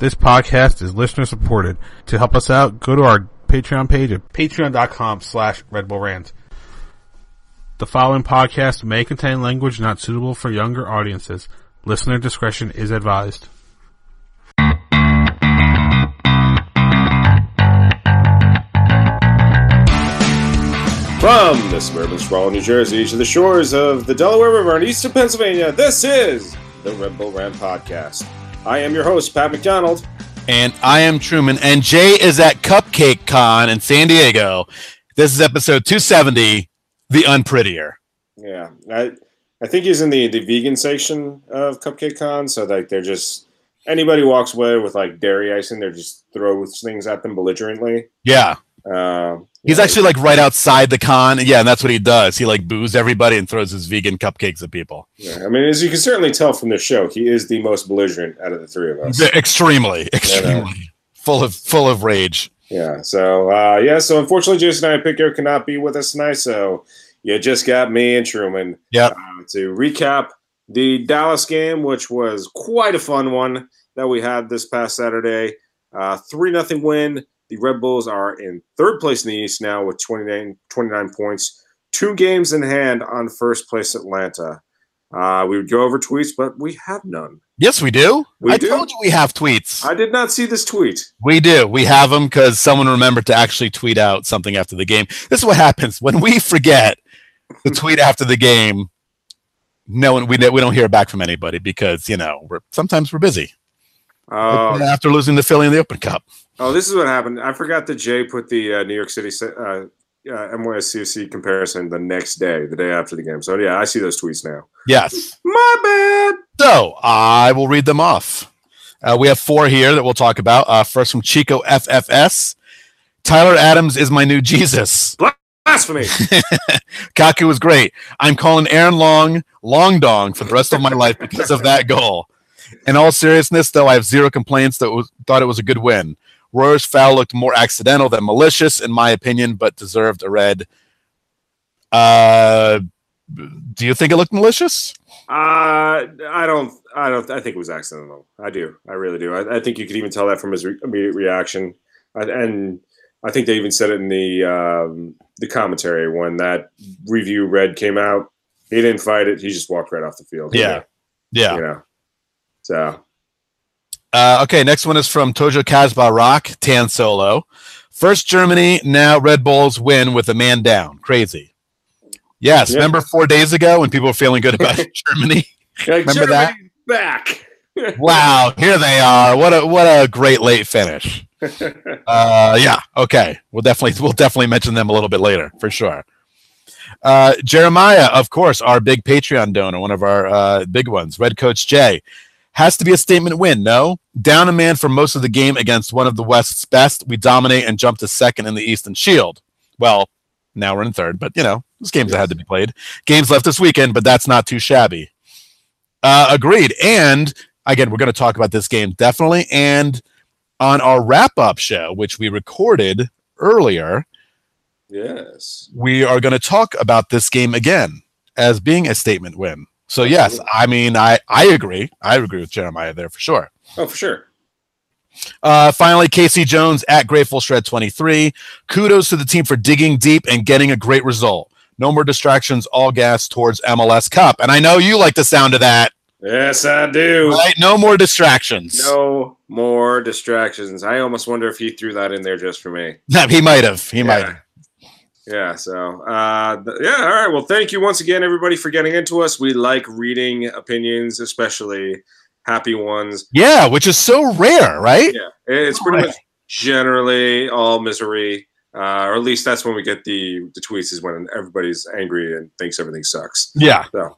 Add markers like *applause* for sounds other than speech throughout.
This podcast is listener supported. To help us out, go to our Patreon page at patreon.com slash Red Bull Rant. The following podcast may contain language not suitable for younger audiences. Listener discretion is advised. From the suburban sprawl, New Jersey, to the shores of the Delaware River in eastern Pennsylvania, this is the Red Bull Rant Podcast. I am your host, Pat McDonald. And I am Truman. And Jay is at Cupcake Con in San Diego. This is episode 270, The Unprettier. Yeah, I I think he's in the, the vegan section of Cupcake Con, so like they're just anybody walks away with like dairy icing, they're just throw things at them belligerently. Yeah. Um, He's actually like right outside the con. Yeah, and that's what he does. He like boos everybody and throws his vegan cupcakes at people. yeah, I mean, as you can certainly tell from the show, he is the most belligerent out of the three of us. Extremely, extremely full of full of rage. Yeah. So uh, yeah. So unfortunately, Jason and I Picker cannot be with us tonight. So you just got me and Truman. Yeah. Uh, to recap the Dallas game, which was quite a fun one that we had this past Saturday. Uh, Three nothing win. The Red Bulls are in third place in the East now with 29, 29 points, two games in hand on first place Atlanta. Uh, we would go over tweets, but we have none. Yes, we do. We I do? told you we have tweets. I did not see this tweet. We do. We have them because someone remembered to actually tweet out something after the game. This is what happens when we forget the *laughs* tweet after the game. No one, we we don't hear back from anybody because you know we're sometimes we're busy Uh, after losing the Philly in the Open Cup. Oh, this is what happened. I forgot that Jay put the uh, New York City uh, uh, comparison the next day, the day after the game. So yeah, I see those tweets now. Yes. My bad. So I will read them off. Uh, we have four here that we'll talk about. Uh, first from Chico FFS. Tyler Adams is my new Jesus. Blasphemy. *laughs* Kaku was great. I'm calling Aaron Long Long Dong for the rest of my life because of that goal. In all seriousness, though, I have zero complaints. That was, thought it was a good win. Royer's foul looked more accidental than malicious, in my opinion, but deserved a red. Uh, do you think it looked malicious? Uh, I don't. I don't. I think it was accidental. I do. I really do. I, I think you could even tell that from his re- immediate reaction, I, and I think they even said it in the um, the commentary when that review red came out. He didn't fight it. He just walked right off the field. Yeah. Yeah. You know. So Uh, okay, next one is from Tojo Casbah Rock, Tan Solo. First Germany, now Red Bulls win with a man down. Crazy. Yes, Yeah. remember four days ago when people were feeling good about *laughs* Germany? Remember that? Back. *laughs* Wow, here they are. What a what a great late finish. *laughs* Uh, yeah, okay. We'll definitely we'll definitely mention them a little bit later for sure. Uh, Jeremiah, of course, our big Patreon donor, one of our uh, big ones, Red Coach Jay, has to be a statement win. No, down a man for most of the game against one of the West's best. We dominate and jump to second in the Eastern Shield. Well, now we're in third, but you know, those games that had to be played. Games left this weekend, but that's not too shabby. Uh, agreed. And again, we're going to talk about this game definitely. And on our wrap up show, which we recorded earlier, yes. we are going to talk about this game again as being a statement win. So yes, I mean, I I agree. I agree with Jeremiah there for sure. Oh, for sure. Uh, finally, Casey Jones at Grateful Shred 23. Kudos to the team for digging deep and getting a great result. No more distractions, all gas towards MLS Cup. And I know you like the sound of that, Yes, I do. right? No more distractions. No more distractions. I almost wonder if he threw that in there just for me. *laughs* he might have. He might have. Yeah. So, uh, th- yeah. All right. Well, thank you once again, everybody, for getting into us. We like reading opinions, especially happy ones. Yeah, which is so rare, right? Yeah. It's pretty much generally all misery. Uh, or at least that's when we get the, the tweets is when everybody's angry and thinks everything sucks. Yeah. So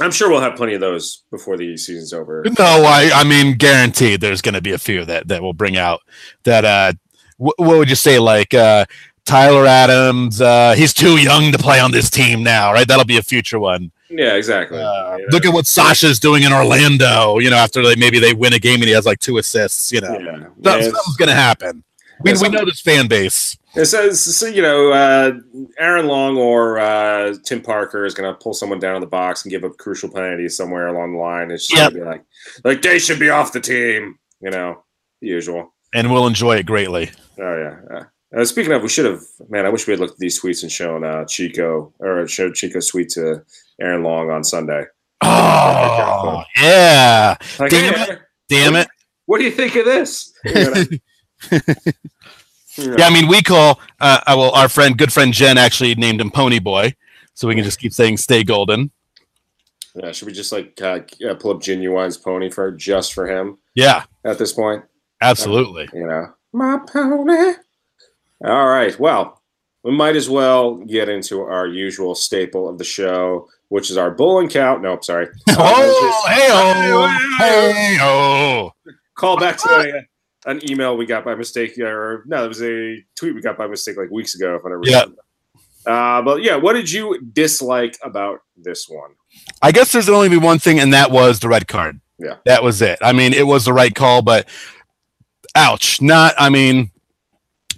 I'm sure we'll have plenty of those before the season's over. No, I I mean guaranteed there's going to be a few that that will bring out that uh wh- what would you say like uh Tyler Adams uh he's too young to play on this team now, right? That'll be a future one. Yeah, exactly. Uh, know? look at what Sacha's doing in Orlando, you know, after they maybe they win a game and he has like two assists, you know. Yeah. Yeah, something's going to happen. We, Yeah, we know this fan base. It says, so, you know, uh, Aaron Long or uh, Tim Parker is going to pull someone down in the box and give up crucial penalties somewhere along the line. It's just Yep. going to be like, like they should be off the team, you know. the usual. and we'll enjoy it greatly. Oh yeah. Yeah. Uh, speaking of, we should have. Man, I wish we had looked at these tweets and shown uh, Chico or showed Chico's tweet to Aaron Long on Sunday. Oh *laughs* yeah, Like, Damn hey, damn it. What do you think of this? You *laughs* know, you know. Yeah, I mean, we call uh, uh, well our friend, good friend Jen, actually named him Pony Boy, so we can just keep saying "Stay Golden." Yeah, should we just like uh, pull up Ginuwine's pony for just for him Yeah, at this point? absolutely. You know, my pony. All right. Well, we might as well get into our usual staple of the show, which is our bull and cow. Nope, sorry. *laughs* Oh, hey oh, hey oh. Call back to a, an email we got by mistake, or no, it was a tweet we got by mistake like weeks ago. If I never Yeah. Uh, but yeah, what did you dislike about this one? I guess there's only be one thing, and that was the red card. Yeah. that was it. I mean, it was the right call, but ouch! Not. I mean,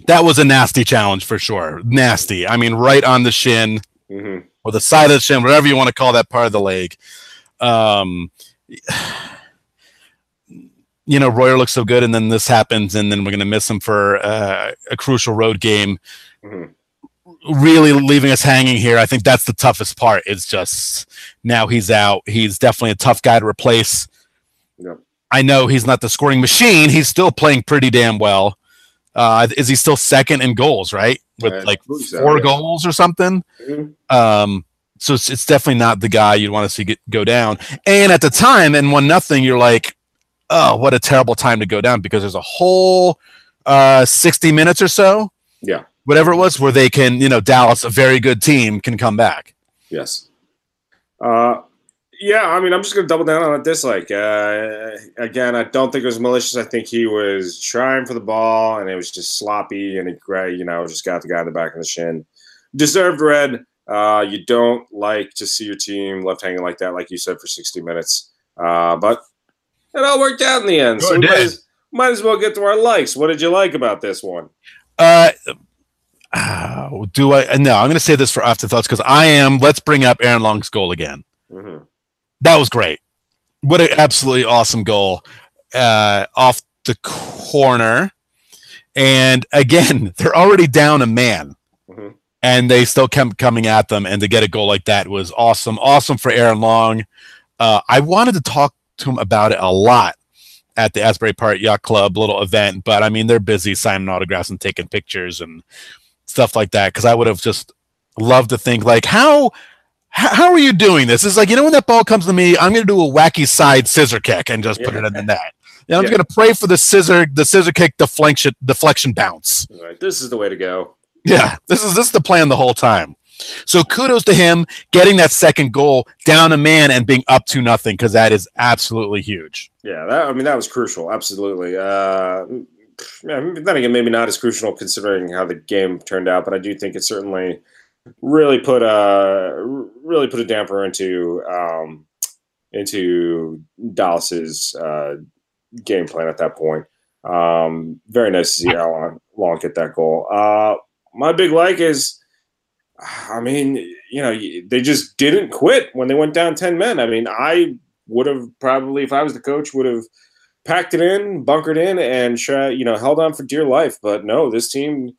that was a nasty challenge for sure. Nasty. I mean, right on the shin. hmm or the side of the shin, whatever you want to call that part of the leg. Um, you know, Royer looks so good, and then this happens, and then we're going to miss him for uh, a crucial road game. hmm Really leaving us hanging here. I think that's the toughest part. It's just now he's out. He's definitely a tough guy to replace. Yep. I know he's not the scoring machine. He's still playing pretty damn well. Uh, is he still second in goals? Right, with like so, four yeah. goals or something. Mhm. Um, so it's, it's definitely not the guy you'd want to see get, go down. And at the time, and one nothing, you're like, oh, what a terrible time to go down because there's a whole uh, 60 minutes or so, Yeah. whatever it was, where they can, you know, Dallas, a very good team, can come back. Yes. Uh, yeah, I mean, I'm just going to double down on a dislike. Uh, again, I don't think it was malicious. I think he was trying for the ball, and it was just sloppy, and it, you know, just got the guy in the back of the shin. Deserved red. Uh, you don't like to see your team left hanging like that, like you said, for 60 minutes. Uh, but it all worked out in the end. Sure so might as, might as well get to our likes. What did you like about this one? Uh, uh, do I? No, I'm going to say this for afterthoughts because I am. Let's bring up Aaron Long's goal again. hmm that was great. What an absolutely awesome goal uh, off the corner. And again, *laughs* they're already down a man, Mhm. and they still kept coming at them. And to get a goal like that was awesome. Awesome for Aaron Long. Uh, I wanted to talk to him about it a lot at the Asbury Park Yacht Club little event, but I mean, they're busy signing autographs and taking pictures and stuff like that. Because I would have just loved to think like how how, are you doing this? It's like, you know, when that ball comes to me, I'm going to do a wacky side scissor kick and just put it in the net. And I'm Yeah. going to pray for the scissor, the scissor kick deflection, deflection bounce. Right, this is the way to go. Yeah, this is this is the plan the whole time. So kudos to him getting that second goal down a man and being up to nothing because that is absolutely huge. Yeah, that, I mean that was crucial. Absolutely. Uh, yeah, then again, maybe not as crucial considering how the game turned out, but I do think it certainly really put a really put a damper into um, into Dallas's uh, game plan at that point. Um, very nice to see Aaron Long get that goal. Uh, my big like is, I mean, you know, they just didn't quit when they went down ten men. I mean, I would have probably, if I was the coach, would have packed it in, bunkered in, and you know, held on for dear life. But no, this team,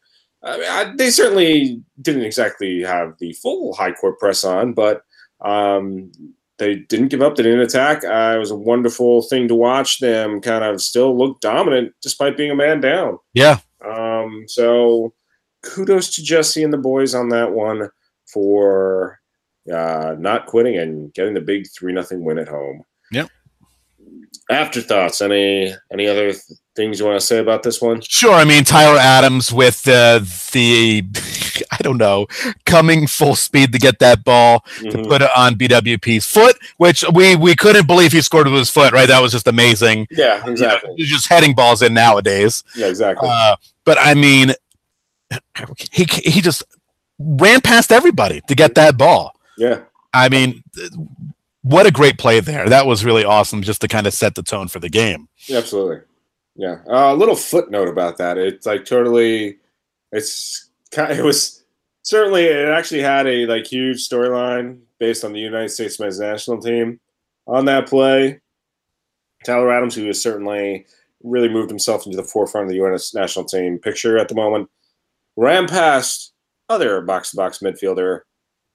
I mean, I, they certainly didn't exactly have the full high court press on, but um, they didn't give up. They didn't attack. Uh, it was a wonderful thing to watch them kind of still look dominant despite being a man down. Yeah, Um, so kudos to Jesse and the boys on that one for uh, not quitting and getting the big three nothing win at home. Yep. Afterthoughts? Any any other th- things you want to say about this one? sure. I mean, Tyler Adams with uh, the, *laughs* I don't know, coming full speed to get that ball to Mhm. put it on BWP's foot, which we we couldn't believe he scored with his foot. Right, that was just amazing. Yeah, exactly. He's just heading balls in nowadays. Yeah, exactly. Uh, but I mean, he he just ran past everybody to get that ball. yeah. I mean, what a great play there. That was really awesome just to kind of set the tone for the game. Yeah, absolutely. Yeah. Uh, a little footnote about that. It's like totally. It's kind. It was certainly. It actually had a like huge storyline based on the United States men's national team on that play. Tyler Adams, who is certainly really moved himself into the forefront of the U.S. national team picture at the moment. Ran past other box to box midfielder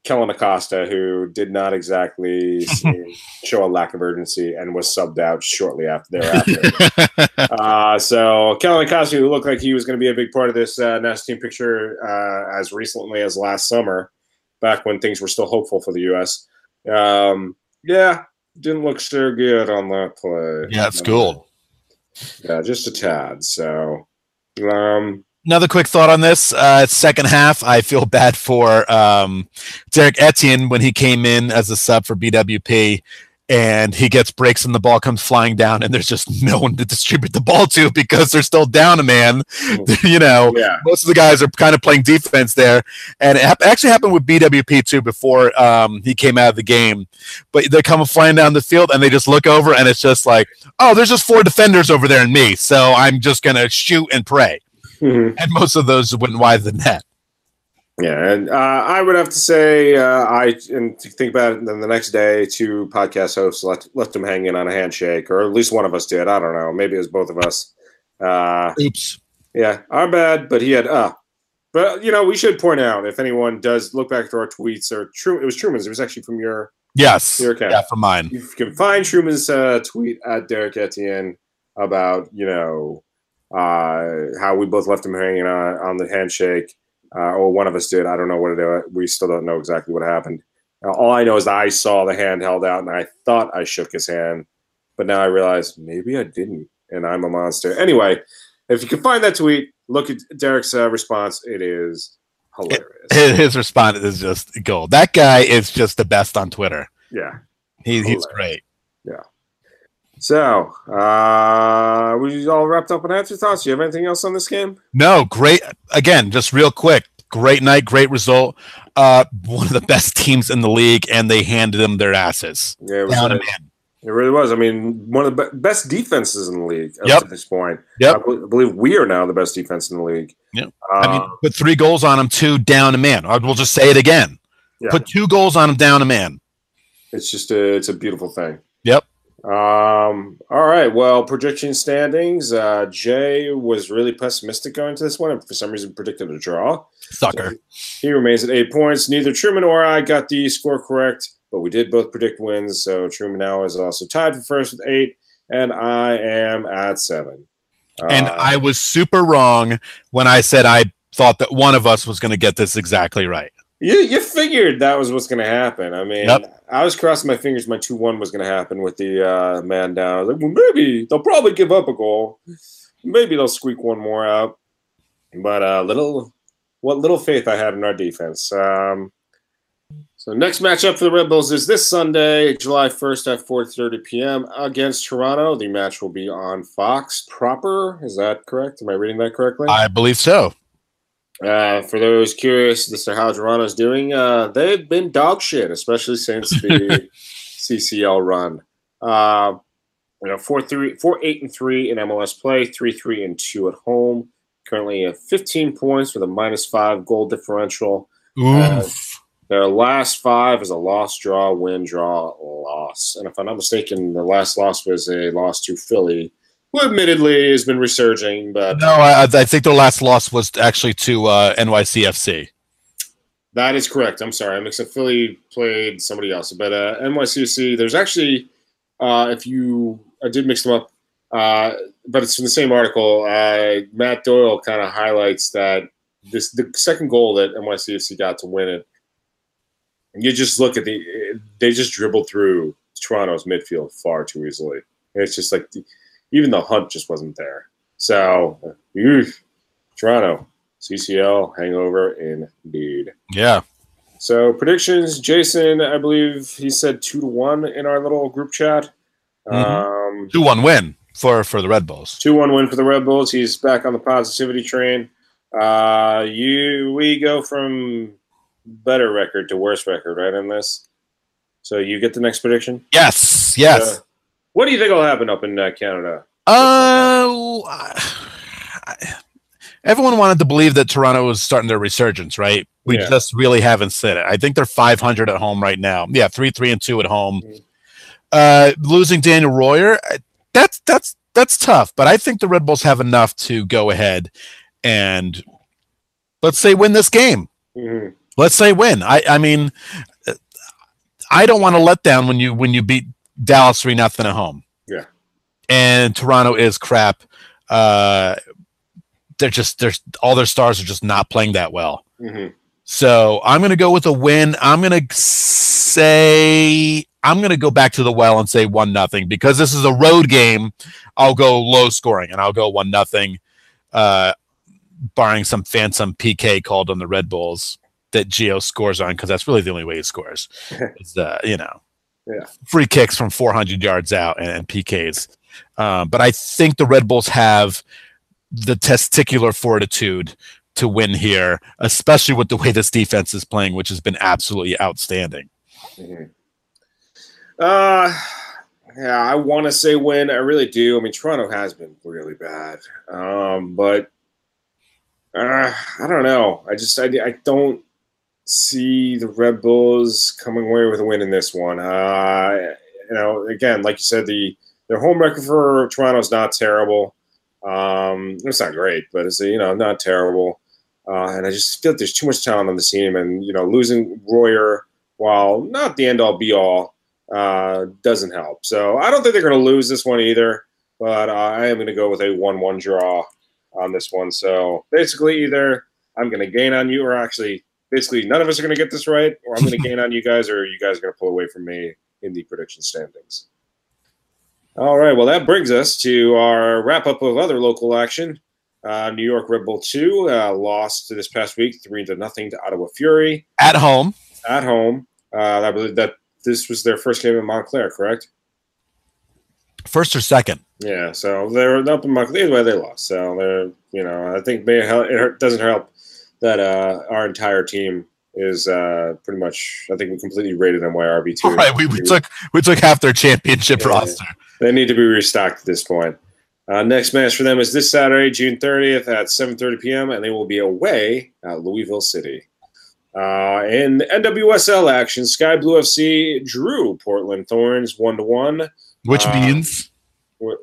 Kellyn Acosta, who did not exactly seem, *laughs* show a lack of urgency and was subbed out shortly after thereafter. *laughs* uh, so Kellyn Acosta, who looked like he was going to be a big part of this uh, national team picture uh, as recently as last summer, back when things were still hopeful for the U.S. Um, yeah, didn't look so good on that play. Yeah, it's cool. Yeah, just a tad. So, um, Another quick thought on this. Uh, second half, I feel bad for um, Derek Etienne when he came in as a sub for BWP and he gets breaks and the ball comes flying down and there's just no one to distribute the ball to because they're still down a man. *laughs* you know, yeah. most of the guys are kind of playing defense there. And it actually happened with BWP too before um, he came out of the game. But they come flying down the field and they just look over and it's just like, oh, there's just four defenders over there and me. So I'm just going to shoot and pray. Mm-hmm. And most of those went wide the net. Yeah, and uh, I would have to say, uh, I and to think about it. Then the next day, two podcast hosts left left him hanging on a handshake, or at least one of us did. I don't know. Maybe it was both of us. Uh, Oops. yeah, our bad. But he had uh, but you know, we should point out if anyone does look back through our tweets or true, it was Truman's. It was actually from your Yes. your account. Yeah, from mine. You can find Truman's uh, tweet at Derek Etienne about you know uh, how we both left him hanging on on the handshake, uh, or one of us did. I don't know what it. We still don't know exactly what happened. Uh, all I know is I saw the hand held out, and I thought I shook his hand, but now I realize maybe I didn't, and I'm a monster. Anyway, if you can find that tweet, look at Derek's uh, response. It is hilarious. *laughs* His response is just gold. That guy is just the best on Twitter. yeah. He, he's great. great. So, uh, we all wrapped up on answer thoughts. Do you have anything else on this game? No, great. Again, just real quick. Great night, great result. Uh, one of the best teams in the league, and they handed them their asses. Yeah, it was. Down a- man. It really was. I mean, one of the be- best defenses in the league up Yep. to this point. Yep. I, bel- I believe we are now the best defense in the league. Yep. Uh, I mean, put three goals on them, two down a man. I will just say it again. Yeah. Put two goals on him, down a man. it's just a, it's a beautiful thing. Um. All right. Well, prediction standings. Uh, Jay was really pessimistic going to this one, and for some reason predicted a draw. Sucker. He remains at eight points. Neither Truman or I got the score correct, but we did both predict wins. So Truman now is also tied for first with eight, and I am at seven. And Uh, I was super wrong when I said I thought that one of us was going to get this exactly right. You you figured that was what's going to happen. I mean, Yep. I was crossing my fingers. My two one was going to happen with the uh, man down. I was like, well, maybe they'll probably give up a goal. Maybe they'll squeak one more out. But uh, little, what little faith I had in our defense. Um, so next matchup for the Red Bulls is this Sunday, July first at four thirty p.m. against Toronto. The match will be on Fox proper. Is that correct? Am I reading that correctly? I believe so. Uh, for those curious as to how Toronto's doing, uh, they've been dog shit, especially since the *laughs* CCL run. Uh, you know, four three, four eight and three in MLS play, three three and two at home. Currently at 15 points with a minus five goal differential. Oof. Their last five is a loss, draw, win, draw, loss. And if I'm not mistaken, the last loss was a loss to Philly, who admittedly has been resurging, but no, I, I think their last loss was actually to uh, NYCFC. That is correct. I'm sorry. I mixed up. Philly played somebody else, but uh, NYCFC. There's actually, uh, if you, I did mix them up, uh, but it's from the same article. Uh, Matt Doyle kind of highlights that this the second goal that NYCFC got to win it. And you just look at the, they just dribbled through Toronto's midfield far too easily. And it's just like even the hunt just wasn't there. So, oof, Toronto. CCL hangover indeed. Yeah. So predictions, Jason, I believe he said two to one in our little group chat. Um, Two one win for for the Red Bulls. two one win for the Red Bulls. He's back on the positivity train. Uh, you we go from better record to worse record, right? In this, so you get the next prediction. Yes. Yes. Uh, what do you think will happen up in uh, Canada? Uh, everyone wanted to believe that Toronto was starting their resurgence, right? We Yeah. just really haven't seen it. I think they're 500 at home right now. Yeah, three, three, and two at home. Mhm. Uh, losing Daniel Royer, uh, that's that's that's tough, but I think the Red Bulls have enough to go ahead and let's say win this game. hmm Let's say win. I I mean, I don't want to let down when you when you beat Dallas three nothing at home. Yeah. and Toronto is crap. Uh, they're just there's all their stars are just not playing that well. hmm So I'm going to go with a win. I'm going to say I'm going to go back to the well and say one nothing because this is a road game. I'll go low scoring and I'll go one nothing, uh, barring some phantom PK called on the Red Bulls that Geo scores on because that's really the only way he scores. *laughs* is uh, you know, Yeah. free kicks from 400 yards out and, and PKs. Um, but I think the Red Bulls have the testicular fortitude to win here, especially with the way this defense is playing, which has been absolutely outstanding. hmm Uh, yeah, I want to say win. I really do. I mean, Toronto has been really bad. Um, but uh, I don't know. I just I, I don't see the Red Bulls coming away with a win in this one. Uh, you know, again, like you said, the their home record for Toronto is not terrible. Um, it's not great, but it's you know not terrible. Uh, and I just feel like there's too much talent on the team, and you know, losing Royer, while not the end all be all, uh, doesn't help. So I don't think they're going to lose this one either. But uh, I am going to go with a one-one draw on this one. So basically, either I'm going to gain on you, or actually, basically, none of us are going to get this right, or I'm going *laughs* to gain on you guys, or you guys are going to pull away from me in the prediction standings. All right. Well, that brings us to our wrap up of other local action. Uh, New York Red Bull 2 uh, lost this past week 3 to nothing to Ottawa Fury At home, at home. Uh, I believe that this was their first game in Montclair, correct? first or second. Yeah, so they're up in Montclair. Either way, they lost. So they're, you know, I think may help, it hurt- doesn't help that uh, our entire team is uh, pretty much. I think we completely rated them YRB two. *laughs* Right, we, we took we took half their championship Yeah. roster. They need to be restocked at this point. Uh, next match for them is this Saturday, June 30th at 7:30 p.m., and they will be away at Louisville City. Uh, in NWSL action, Sky Blue FC drew Portland Thorns one to one, Which Uh, means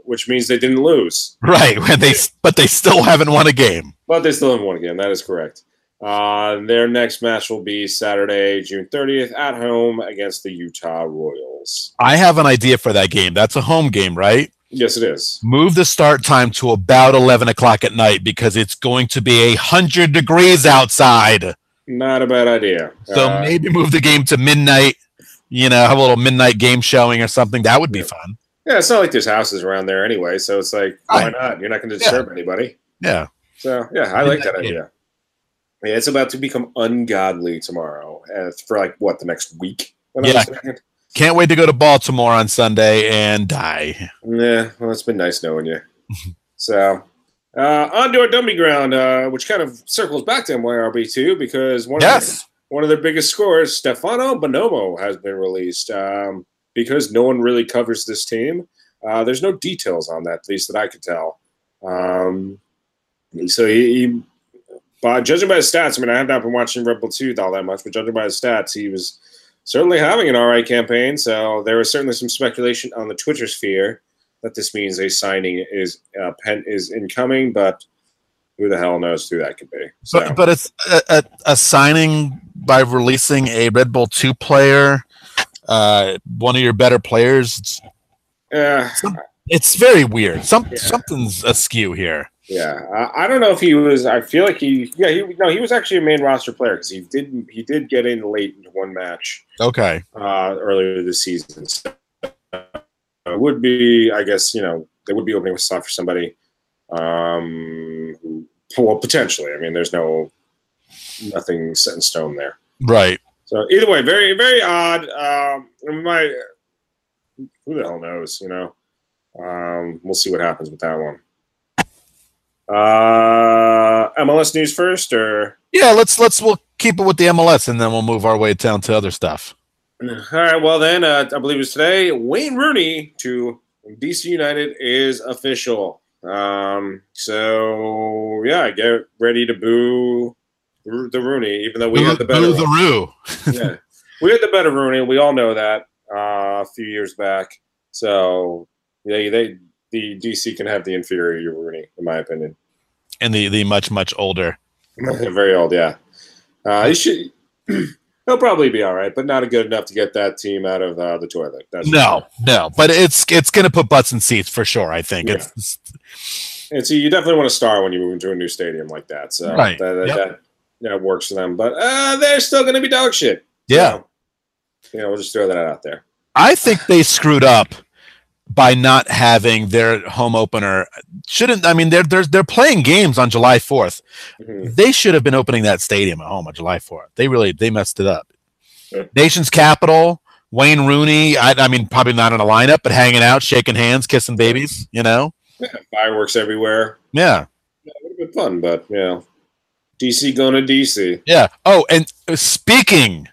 which means they didn't lose, right *laughs* when they but they still haven't won a game. but they still haven't won a game. That is correct. Uh, their next match will be Saturday, June 30th, at home against the Utah Royals. I have an idea for that game. That's a home game, right? Yes, it is. Move the start time to about eleven o'clock at night because it's going to be a hundred degrees outside. Not a bad idea. So Uh, maybe move the game to midnight. You know, have a little midnight game showing or something. That would be Yeah. fun. Yeah, it's not like there's houses around there anyway, so it's like, why Right. not? You're not going to disturb anybody. Yeah. So yeah, I like that Yeah. idea. Yeah, it's about to become ungodly tomorrow uh, for like what the next week. if I'm not Yeah. Can't wait to go to Baltimore on Sunday and die. Yeah, well, it's been nice knowing you. *laughs* so, uh, on to our dummy ground, uh, which kind of circles back to MYRB too, because one of Yes. one of their biggest scores, Stefano Bonomo, has been released. Um, because no one really covers this team, uh, there's no details on that, at least that I could tell. Um, so he, he by judging by his stats, I mean, I have not been watching Red Bull 2 all that much, but judging by his stats, he was certainly having an all right campaign. So there was certainly some speculation on the Twitter sphere that this means a signing is uh, pen is incoming, but who the hell knows who that could be? So. But but it's a, a, a signing by releasing a Red Bull two player, uh, one of your better players. It's, Yeah, it's very weird. Some Yeah. something's askew here. Yeah. I, I don't know if he was. I feel like he. Yeah, he, no, he was actually a main roster player because he did. He did get in late into one match Okay. uh, earlier this season. So, uh, it would be, I guess, you know, they would be opening a slot for somebody. Um, who, well, potentially. I mean, there's no nothing set in stone there. Right. So either way, very very odd. Um, my who the hell knows? You know, um, we'll see what happens with that one. Uh, MLS news first, or Yeah. Let's let's we'll keep it with the MLS and then we'll move our way down to other stuff. all right. Well, then uh, I believe it's today. Wayne Rooney to DC United is official. Um, so yeah, get ready to boo the Rooney, even though we had the better. Boo the. Roo. *laughs* yeah, we had the better Rooney. We all know that uh, a few years back. So they they the DC can have the inferior Rooney, in my opinion. And the the much much older. *laughs* Very old, yeah. Uh, he should. *clears throat* He'll probably be all right, but not good enough to get that team out of uh, the toilet. That's No, no, but it's it's going to put butts in seats for sure. I think Yeah. it's And so you definitely want to star when you move into a new stadium like that. So Right. that, that, Yep. that, that works for them. But uh, they're still going to be dog shit. yeah. So, you know, we'll just throw that out there. I think they screwed up by not having their home opener. Shouldn't I mean they're they're they're playing games on July fourth. Mhm. They should have been opening that stadium at home on July fourth. They really they messed it up. Yeah. Nation's capital. Wayne Rooney. I, I mean, probably not in a lineup, but hanging out, shaking hands, kissing babies. You know. Yeah, fireworks everywhere. Yeah. Yeah, it would have been fun, but you know, DC going to DC. Yeah. Oh, and speaking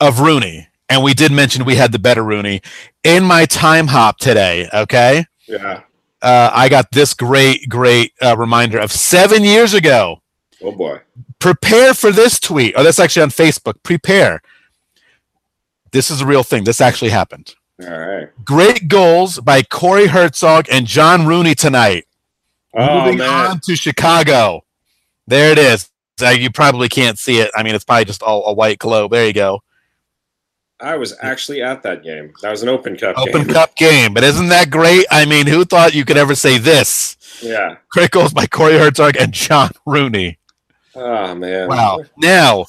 of Rooney, and we did mention we had the better Rooney in my time hop today. Okay. Yeah. uh, I got this great, great uh, reminder of seven years ago. Oh boy. Prepare for this tweet. Oh, that's actually on Facebook. Prepare. This is a real thing. This actually happened. All right. Great goals by Corey Hertzog and John Rooney tonight. Oh Moving man. on to Chicago. There it is. Uh, you probably can't see it. I mean, it's probably just all a white globe. There you go. I was actually at that game. That was an Open Cup game. Open game. Cup game. But isn't that great? I mean, who thought you could ever say this? Yeah. Great goals by Corey Hertzog and John Rooney. Oh man. Wow. Now,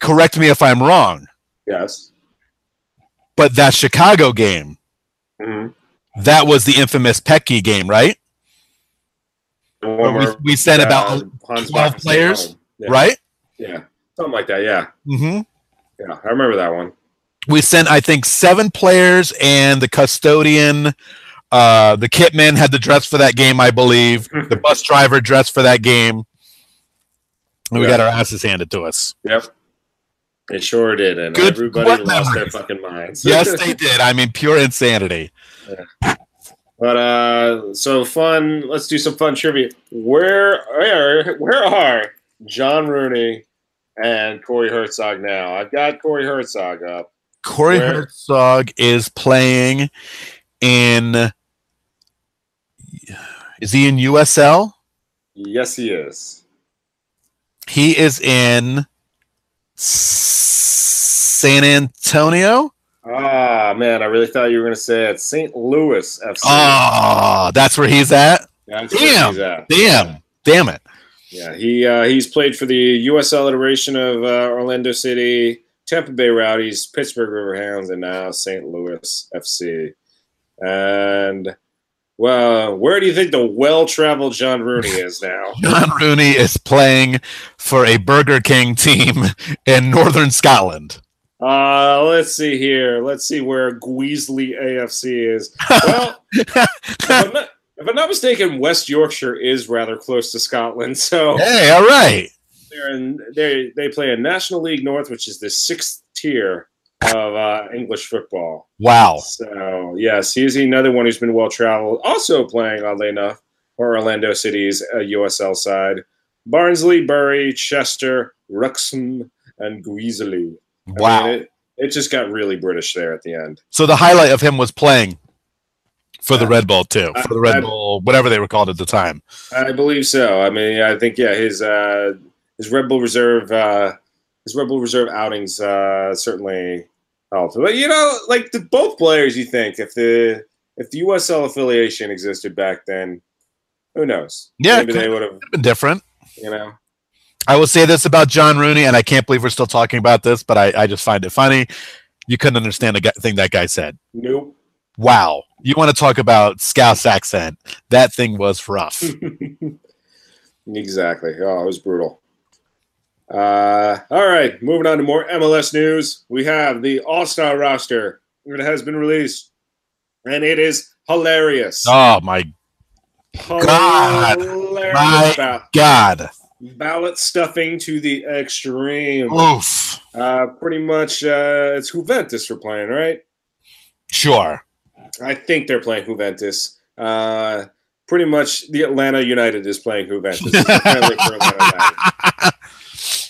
correct me if I'm wrong, Yes. but that Chicago game, Mhm. that was the infamous Pecky game, right? We, we sent about uh, Hans 12 Bach players. Yeah. right? Yeah. Something like that. Yeah. hmm Yeah. I remember that one. We sent, I think, seven players and the custodian. Uh, the kitman had the dress for that game, I believe. the bus driver dressed for that game. And we Yeah. got our asses handed to us. Yep. It sure did, and Good- everybody lost memories. their fucking minds. Yes, *laughs* they did. I mean, pure insanity. But uh, so fun. Let's do some fun trivia. Where where where are John Rooney and Corey Hertzog now? I've got Corey Hertzog up. Corey Where- Hertzog is playing in. Is he in USL? Yes, he is. He is in San Antonio. Ah man, I really thought you were going to say it's St. Louis FC. Oh, that's where he's at. That's where damn, he's at. Damn, damn it. Yeah, he uh, he's played for the USL iteration of uh, Orlando City, Tampa Bay Rowdies, Pittsburgh Riverhounds, and now St. Louis FC. And well, where do you think the well-traveled John Rooney is now? *laughs* John Rooney is playing for a Burger King team in Northern Scotland. Uh, let's see here. Let's see where Guiseley AFC is. Well, *laughs* if, I'm not, if I'm not mistaken, West Yorkshire is rather close to Scotland, so hey, all right. They're in, they they play in National League North, which is the sixth tier of uh, English football. Wow. So yes, he's another one who's been well traveled. Also playing, oddly enough, for Orlando City's uh, USL side: Barnsley, Bury, Chester, Wrexham, and Guiseley. I Wow. mean, it, it just got really British there at the end. So the highlight of him was playing for the Red Bull too, for the Red I- Bull, whatever they were called at the time. I believe so. I mean, I think yeah, his uh, his Red Bull Reserve uh, his Red Bull Reserve outings uh, certainly helped. But you know, like the both players, you think if the if the USL affiliation existed back then, who knows? Yeah, maybe they would have. Been different. You know, I will say this about John Rooney, and I can't believe we're still talking about this, but I, I just find it funny. You couldn't understand a guy, thing that guy said. nope. Wow. You want to talk about Scouse accent? That thing was rough. *laughs* exactly. Oh, it was brutal. Uh, all right, moving on to more MLS news. We have the All Star roster. It has been released, and it is hilarious. oh my God. My ba- God. ballot stuffing to the extreme. Oof. Uh, pretty much, uh, it's Juventus we're playing, right? Sure. I think they're playing Juventus. Uh, pretty much, the Atlanta United is playing Juventus. *laughs*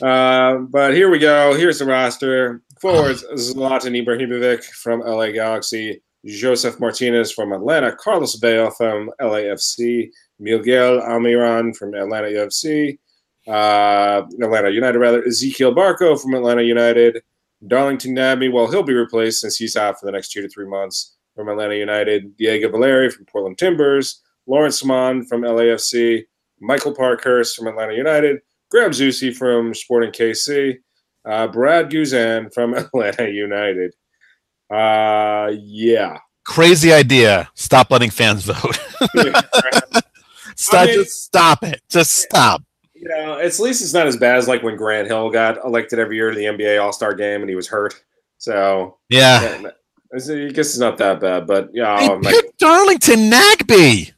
Uh, but here we go. Here's the roster. Forwards *sighs* Zlatan Ibrahimovic from LA Galaxy. Josef Martinez from Atlanta, Carlos Vela from LAFC, Miguel Almiron from Atlanta UFC, uh, Atlanta United rather, Ezequiel Barco from Atlanta United, Darlington Nagbe, well, he'll be replaced since he's out for the next two to three months from Atlanta United, Diego Valeri from Portland Timbers, Laurent Ciman from LAFC, Michael Parkhurst from Atlanta United, Graham Zusi from Sporting KC, uh, Brad Guzan from *laughs* Atlanta United. Uh, yeah. Crazy idea. Stop letting fans vote. stop, *laughs* I mean- just stop it. Just stop. You know, it's, at least it's not as bad as like when Grant Hill got elected every year to the NBA All Star game and he was hurt. So Yeah. yeah, I guess it's not that bad, but yeah, Hey, oh, my- pick Darlington Nagbe.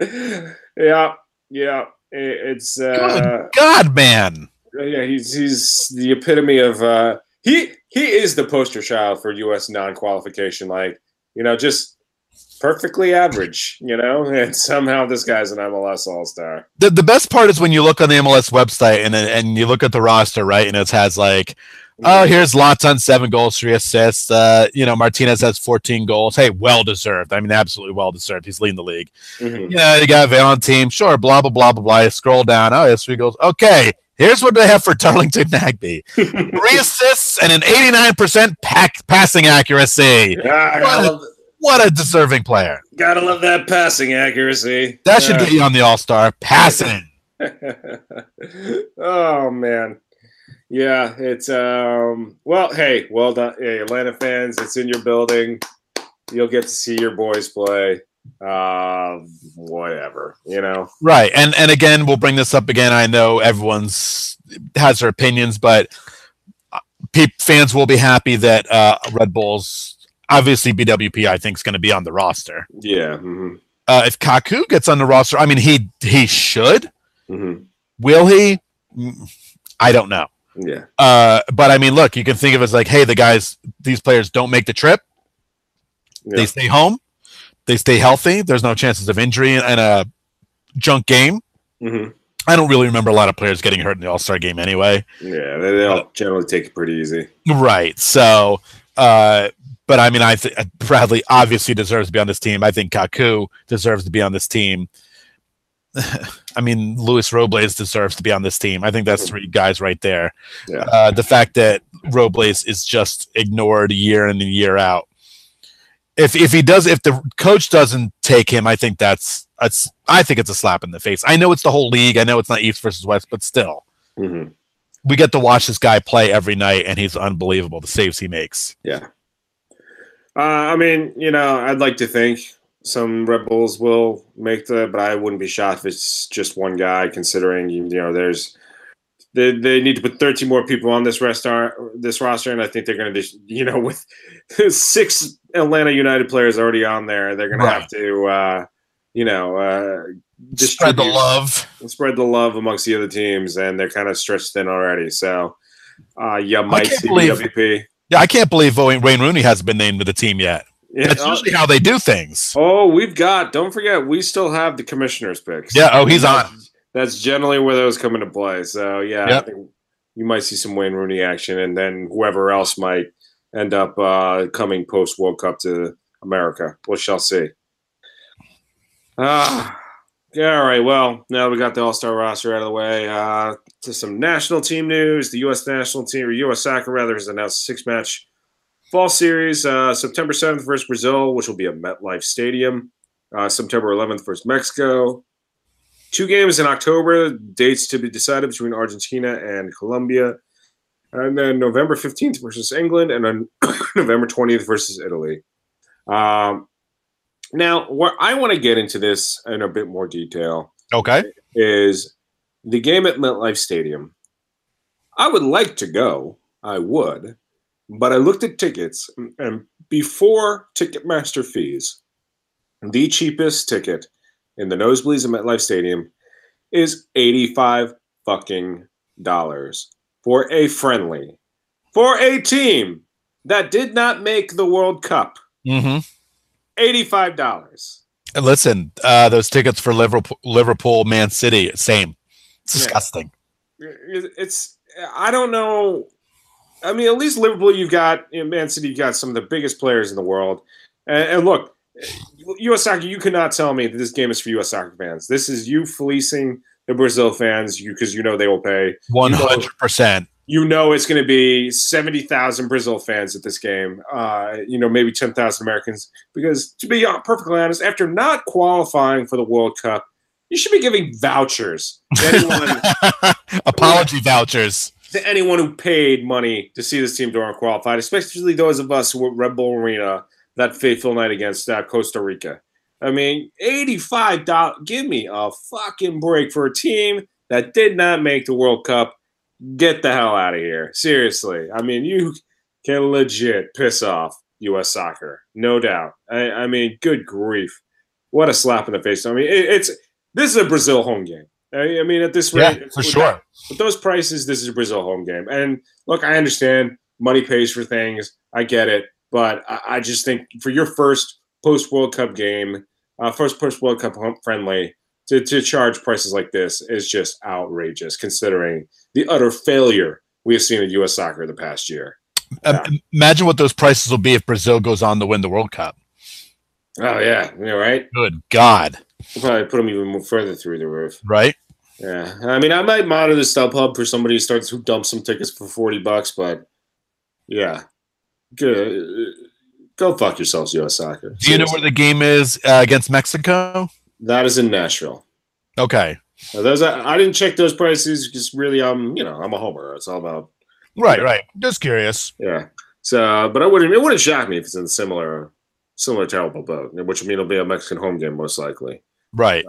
*laughs* yeah, yeah. It- It's uh, God, man. yeah. He's he's the epitome of uh, he he is the poster child for U.S. non-qualification. Like you know, just perfectly average. You know, *laughs* and somehow this guy's an MLS All Star. The, the best part is when you look on the MLS website and and you look at the roster, right? And it has like, oh, here's Latan, seven goals, three assists. Uh, you know, Martinez has 14 goals. Hey, well deserved. I mean, absolutely well deserved. He's leading the league. Mhm. Yeah, you got Vail on team. Sure, blah, blah, blah, blah, blah. You scroll down. Oh, yes, three goals. Okay, here's what they have for *laughs* Darlington Nagbe *laughs* three assists and an 89% pack, passing accuracy. Ah, gotta, What a deserving player. gotta love that passing accuracy. That should Uh, get you on the All Star. Passing. *laughs* oh man yeah it's um well hey well done hey atlanta fans it's in your building you'll get to see your boys play uh whatever you know Right. And and again, we'll bring this up again. I know everyone's has their opinions, but uh, pe- fans will be happy that uh, Red Bulls, obviously BWP, I think is going to be on the roster. yeah hmm Uh, if Kaku gets on the roster, I mean, he he should. hmm Will he? Mm, I don't know. Yeah Uh, but I mean, look, you can think of it as like, hey, the guys, these players don't make the trip. They stay home. They stay healthy. There's no chances of injury and a junk game. hmm I don't really remember a lot of players getting hurt in the All Star game anyway. yeah they, they all generally take it pretty easy Right. So, uh, but I mean, I th- Bradley obviously deserves to be on this team. I think Kaku deserves to be on this team. *laughs* I mean, Luis Robles deserves to be on this team. I think that's three guys right there. Yeah. Uh, the fact that Robles is just ignored year in and year out. If if he does, if the coach doesn't take him, I think that's that's I think it's a slap in the face. I know it's the whole league. I know it's not East versus West, but still, hmm we get to watch this guy play every night, and he's unbelievable. The saves he makes. Yeah. Uh, I mean, you know, I'd like to think some Red Bulls will make the, but I wouldn't be shocked if it's just one guy. Considering you know, there's they, they need to put 13 more people on this roster, this roster, and I think they're going to just *laughs* you know with *laughs* six Atlanta United players already on there, they're going to have to uh, you know uh, Spread the love. spread the love amongst the other teams, and they're kind of stretched thin already. So, uh, you might see believe- WP. Yeah, I can't believe Wayne Rooney hasn't been named to the team yet. Yeah, That's oh, usually how they do things. oh, we've got. Don't forget, we still have the commissioners' picks. Yeah. Oh, he's on. That's generally where those come into play. So, yeah, Yep. I think you might see some Wayne Rooney action, and then whoever else might end up uh, coming post World Cup to America. We shall see. Ah. Yeah, all right. Well, now we got the All Star roster out of the way. Uh, to some national team news, the U.S. national team, or U.S. soccer rather, has announced a six match fall series uh, September 7th versus Brazil, which will be at MetLife Stadium. Uh, September 11th versus Mexico. Two games in October, dates to be decided between Argentina and Colombia. And then November 15th versus England, and then *coughs* November 20th versus Italy. Um, now, what I want to get into this in a bit more detail Okay. is the game at MetLife Stadium. I would like to go. I would, but I looked at tickets, and before Ticketmaster fees, the cheapest ticket in the nosebleeds at MetLife Stadium is eighty-five fucking dollars for a friendly, for a team that did not make the World Cup. Mm-hmm. Eighty-five dollars. And listen, uh, those tickets for Liverpool, Liverpool, Man City, same. It's Yeah. disgusting. it's i don't know I mean, at least Liverpool, you've got in Man City, you've got some of the biggest players in the world. And, and look, U.S. soccer, you cannot tell me that this game is for U.S. soccer fans. This is you fleecing the Brazil fans you because you know they will pay. One hundred percent. You know it's going to be seventy thousand Brazil fans at this game. Uh, you know maybe ten thousand Americans because to be perfectly honest, after not qualifying for the World Cup, you should be giving vouchers to anyone. *laughs* Apology vouchers. To anyone who paid money to see this team during qualified, especially those of us who were at Red Bull Arena that fateful night against uh, Costa Rica. I mean, eighty-five dollars. Give me a fucking break for a team that did not make the World Cup. Get the hell out of here. Seriously. I mean, you can legit piss off U.S. soccer, no doubt. I, I mean, good grief, what a slap in the face. I mean, it, it's this is a Brazil home game. I, I mean, at this rate, Yeah, for with sure. that- with those prices, this is a Brazil home game. And look, I understand money pays for things. I get it, but I, I just think for your first post World Cup game, uh, first post World Cup home friendly, to, to charge prices like this is just outrageous, considering the utter failure we have seen in U.S. soccer the past year. Um, Imagine what those prices will be if Brazil goes on to win the World Cup. Oh yeah, yeah, right. Good God, We'll probably put them even more further through the roof. right? Yeah, I mean, I might monitor the StubHub for somebody who starts who dumps some tickets for forty bucks, but yeah, go, go fuck yourselves, U.S. Soccer. Do you know where the game is uh, against Mexico? that is in Nashville? Okay, Now, those I, I didn't check those prices because really, I'm you know I'm a homer. It's all about right, right. Just curious. yeah. So, but I wouldn't it wouldn't shock me if it's in similar similar terrible boat, which would mean it'll be a Mexican home game most likely. Right.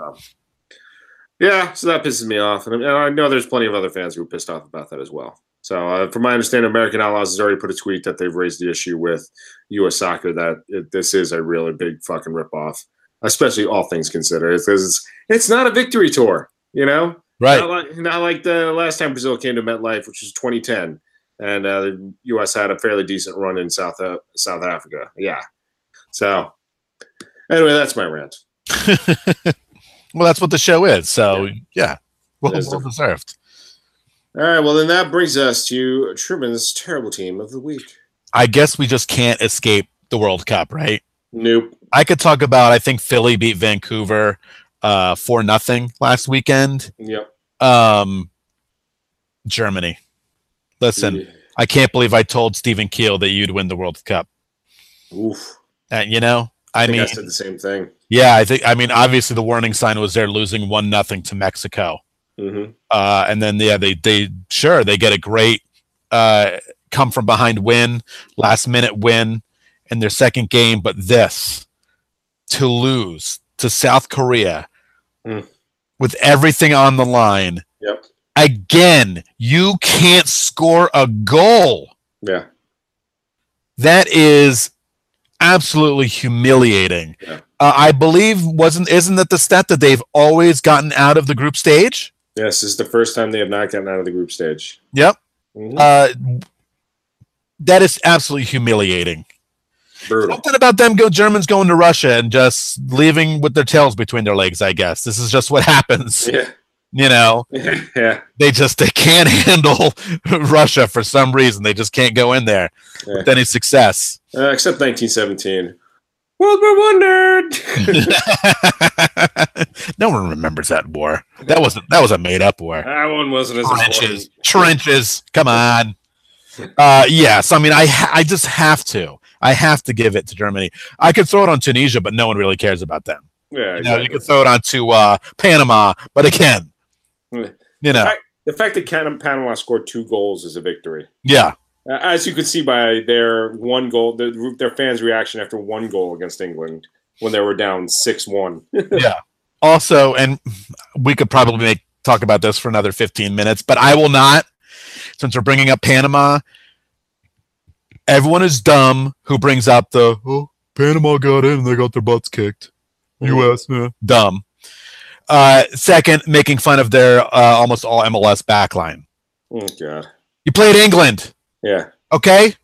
Yeah, so that pisses me off, and I- know there's plenty of other fans who are pissed off about that as well. So, uh, from my understanding, American Outlaws has already put a tweet that they've raised the issue with U.S. Soccer that it, this is a really big fucking ripoff, especially all things considered, because it's, it's not a victory tour, you know, Right. not like, not like the last time Brazil came to MetLife, which was 2010, and uh, the U.S. had a fairly decent run in South uh, South Africa. Yeah. So, anyway, that's my rant. *laughs* well, that's what the show is. So yeah, well, well the- deserved. All right, well, then that brings us to Truman's terrible team of the week. I guess we just can't escape the World Cup, right? Nope. I could talk about. I think Philly beat Vancouver uh, for nothing last weekend. Yep. Um, Germany. Listen, I can't believe I told Stephen Keel that you'd win the World Cup. Oof. Uh, you know, I, I, mean, I said the same thing. yeah, I think. I mean, obviously, the warning sign was they're losing one nothing to Mexico. hmm uh, and then yeah, they they sure they get a great uh, come from behind win, last minute win in their second game, but this to lose to South Korea Mm. with everything on the line Yep. again. You can't score a goal. Yeah. That is absolutely humiliating. Yeah. Uh, I believe wasn't isn't that the stat that they've always gotten out of the group stage? Yes, this is the first time they have not gotten out of the group stage. Yep. Mhm. Uh, that is absolutely humiliating. Brutal. Something about them go Germans going to Russia and just leaving with their tails between their legs. I guess this is just what *laughs* happens. Yeah. You know, *laughs* yeah. they just they can't *laughs* handle Russia for some reason. They just can't go in there Yeah. with any success. Uh, except 1917. World War One nerd. *laughs* no one remembers that war. That wasn't that was a made up war. that one wasn't as Trenches, trenches. Come on. Uh, yes, I mean, I I just have to. I have to give it to Germany. I could throw it on Tunisia, but no one really cares about them. Yeah. You know, you could throw it onto uh, Panama, but again. You know, The fact that Can- Panama scored two goals is a victory. yeah, Uh, As you could see by their one goal, their, their fans' reaction after one goal against England when they were down 6 1. *laughs* yeah. Also, and we could probably make talk about this for another 15 minutes, but I will not, since we're bringing up Panama. Everyone is dumb who brings up the oh Panama got in and they got their butts kicked. U.S. yeah. dumb. Uh, second, making fun of their uh, almost all MLS backline. Oh, God. You played England, Yeah. okay?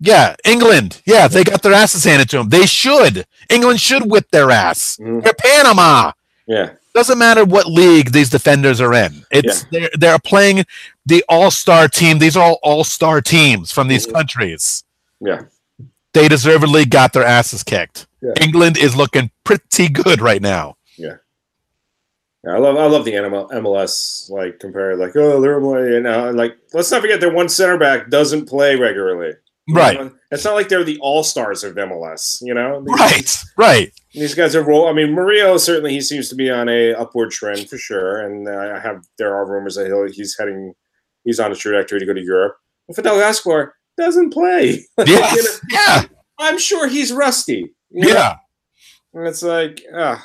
Yeah, England. Yeah, they got their asses handed to them. They should. England should whip their ass. Mhm. They're Panama. Yeah. Doesn't matter what league these defenders are in. It's they're, they're playing the all star team. These are all all star teams from these Mhm. countries. Yeah. They deservedly got their asses kicked. Yeah. England is looking pretty good right now. Yeah, I love I love the MLS like compare like oh they're you know like let's not forget their one center back doesn't play regularly. You Right. know? It's not like they're the all stars of MLS. You know. These- Right. Right. These guys are roll. I mean, Murillo certainly he seems to be on a upward trend for sure, and uh, I have there are rumors that he'll, he's heading he's on a trajectory to go to Europe. But Fidel Escobar doesn't play. Yeah. *laughs* You know, Yeah. I'm sure he's rusty. you know? Yeah. And it's like, uh,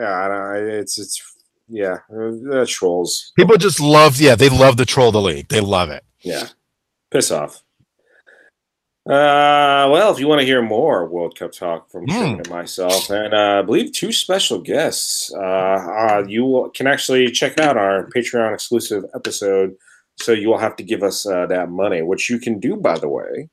yeah, I don't, it's it's yeah, uh, trolls. People just love, yeah, they love to troll the league. They love it. Yeah, piss off. Uh, well, if you want to hear more World Cup talk from. Sherman and myself, and uh, I believe two special guests, uh, uh, you will, can actually check out our Patreon exclusive episode. So you will have to give us uh, that money, which you can do, by the way,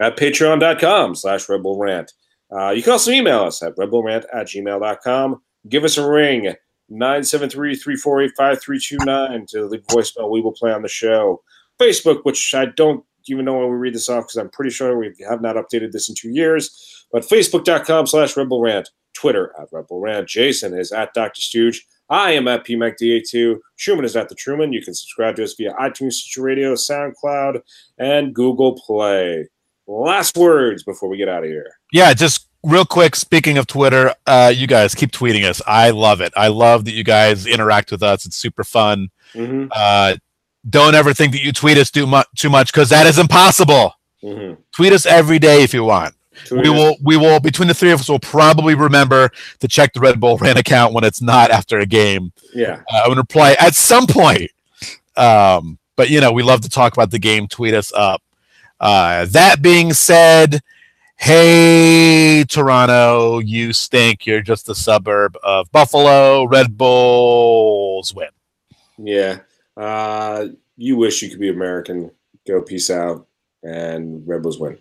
at patreon.com slash Red Bull Rant. Uh, you can also email us at redbullrant at gmail.com. Give us a ring, 973-348-5329 to leave voicemail. We will play on the show. Facebook, which I don't even know when we read this off because I'm pretty sure we have not updated this in two years. But facebook.com slash Red Bull Rant, Twitter at Red Bull Rant. Jason is at Dr. Stooge. I am at PMACDA2. Truman is at The Truman. You can subscribe to us via iTunes, Stitcher Radio, SoundCloud, and Google Play. Last words before we get out of here. Yeah, just real quick. Speaking of Twitter, uh, you guys keep tweeting us. I love it. I love that you guys interact with us. It's super fun. Mm-hmm. Uh, don't ever think that you tweet us too much, too much, because that is impossible. Mm-hmm. Tweet us every day if you want. We will, we will. Between the three of us, will probably remember to check the Red Bull Rant account when it's not after a game. Yeah. uh, and reply at some point. Um, but you know, we love to talk about the game. Tweet us up. Uh, that being said, hey Toronto, you stink. You're just a suburb of Buffalo. Red Bulls win. Yeah. Uh, you wish you could be American. Go peace out and Red Bulls win.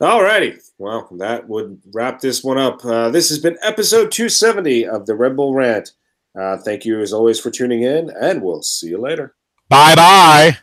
All righty. Well, that would wrap this one up. Uh, this has been episode 270 of the Red Bull Rant. Uh, thank you as always for tuning in, and we'll see you later. Bye bye.